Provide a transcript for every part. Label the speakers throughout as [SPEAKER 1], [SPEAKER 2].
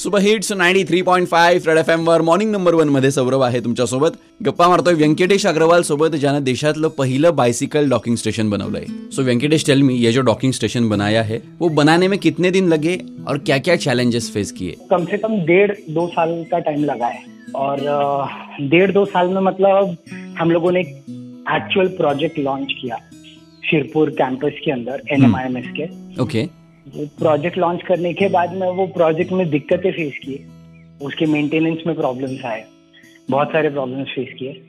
[SPEAKER 1] Super hits ninety three point five red F M वर morning number one मध्ये सौरभ आहे तुमच्यासोबत. गप्पा मारतोय व्यंकटेश अग्रवाल सोबत ज्यानं देशातलं पहिलं बाइसिकल डॉकिंग स्टेशन बनवलंय. सो व्यंकटेश टेल मी ये जो डॉकिंग स्टेशन बनाया है वो बनाने में कितने दिन लगे और क्या क्या चैलेंजेस फेस किए?
[SPEAKER 2] कम से कम डेढ़ दो साल का टाइम लगा है। और डेढ़ दो साल में मतलब हम लोगों ने एक्चुअल प्रोजेक्ट लॉन्च किया शिरपुर कैंपस के अंदर एनएमआईएमएस के।
[SPEAKER 1] ओके
[SPEAKER 2] वो प्रोजेक्ट लॉन्च करने के बाद में वो प्रोजेक्ट में दिक्कतें फेस किए। उसके मेंटेनेंस में प्रॉब्लम्स आए। बहुत सारे प्रॉब्लम्स फेस किए।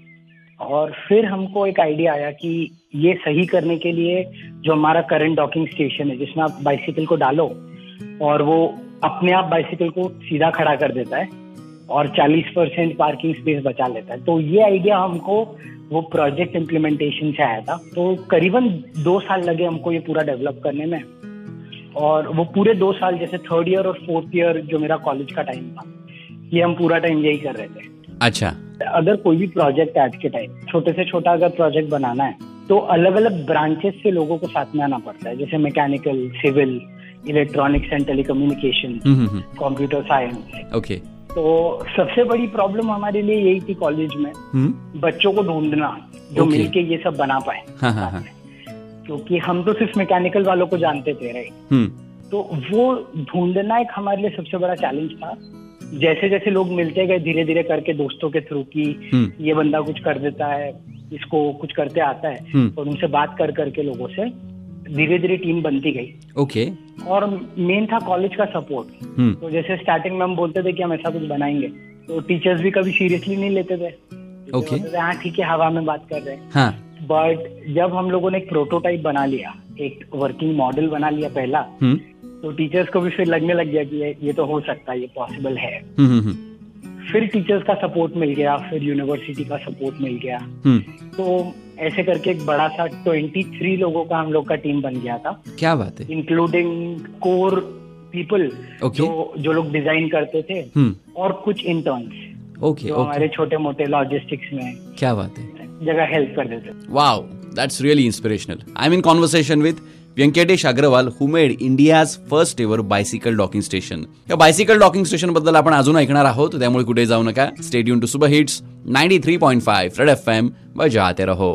[SPEAKER 2] और फिर हमको एक आइडिया आया कि ये सही करने के लिए जो हमारा करंट डॉकिंग स्टेशन है, जिसमें आप बाइसिकल को डालो और वो अपने आप बाइसिकल को सीधा खड़ा कर देता है और 40 परसेंट पार्किंग स्पेस बचा लेता है। तो ये आइडिया हमको वो प्रोजेक्ट इम्प्लीमेंटेशन से आया था। तो करीबन दो साल लगे हमको ये पूरा डेवलप करने में। और वो पूरे दो साल जैसे थर्ड ईयर और फोर्थ ईयर जो मेरा कॉलेज का टाइम था ये हम पूरा टाइम यही कर रहे थे।
[SPEAKER 1] अच्छा।
[SPEAKER 2] अगर कोई भी प्रोजेक्ट है आज के टाइम छोटे से छोटा अगर प्रोजेक्ट बनाना है तो अलग अलग ब्रांचेस से लोगों को साथ में आना पड़ता है जैसे mechanical civil electronics and telecommunication computer science
[SPEAKER 1] okay
[SPEAKER 2] तो सबसे बड़ी प्रॉब्लम हमारे लिए यही थी कॉलेज में
[SPEAKER 1] हम्म।
[SPEAKER 2] बच्चों को ढूंढना जो
[SPEAKER 1] Okay.
[SPEAKER 2] मिलके ये सब बना पाए।
[SPEAKER 1] हाँ हाँ हाँ।
[SPEAKER 2] क्योंकि हम तो सिर्फ़ मैकेनिकल वालों को जानते थे राइट
[SPEAKER 1] हम्म।
[SPEAKER 2] तो वो ढूंढना एक हमारे लिए सबसे बड़ा चैलेंज था। जैसे जैसे लोग मिलते गए धीरे धीरे करके दोस्तों के थ्रू की
[SPEAKER 1] हम्म।
[SPEAKER 2] ये बंदा कुछ कर देता है इसको कुछ करते आता है
[SPEAKER 1] हम्म।
[SPEAKER 2] और उनसे बात कर करके लोगों से धीरे धीरे टीम बनती गई।
[SPEAKER 1] ओके
[SPEAKER 2] और मेन था कॉलेज का सपोर्ट तो जैसे स्टार्टिंग में हम बोलते थे कि हम ऐसा कुछ बनाएँगे तो टीचर्स भी कभी सीरियसली नहीं लेते थे।
[SPEAKER 1] Okay.
[SPEAKER 2] हाँ ठीक है हवा में बात कर रहे हैं।
[SPEAKER 1] हाँ।
[SPEAKER 2] बट जब हम लोगों ने एक प्रोटोटाइप बना लिया एक वर्किंग मॉडल बना लिया पहला
[SPEAKER 1] हम्म।
[SPEAKER 2] तो टीचर्स को भी फिर लगने लग गया कि ये, ये तो हो सकता है ये पॉसिबल है।
[SPEAKER 1] हम्म हम्म
[SPEAKER 2] फिर टीचर्स का सपोर्ट मिल गया फिर यूनिवर्सिटी का सपोर्ट मिल गया। तो ऐसे करके एक बड़ा सा 23 लोगों का हम लोग का टीम बन गया था।
[SPEAKER 1] क्या बात है।
[SPEAKER 2] Including core people
[SPEAKER 1] Okay.
[SPEAKER 2] जो जो लोग डिज़ाइन करते थे और कुछ इंटर्न्स
[SPEAKER 1] ओके
[SPEAKER 2] जो
[SPEAKER 1] ओके
[SPEAKER 2] हमारे छोटे मोटे लॉजिस्टिक्स में।
[SPEAKER 1] क्या बात है।
[SPEAKER 2] जगह हेल्प कर देते wow
[SPEAKER 1] that's really inspirational I am in conversation with Venkatesh Agarwal who made India's first ever bicycle docking station या बायसिकल डॉकिंग स्टेशन बद्दल आपण अजून ऐकणार आहोत, त्यामुळे कुठे जाऊ नका. Stay tuned to super hits ninety three point five red F M बजाते रहो.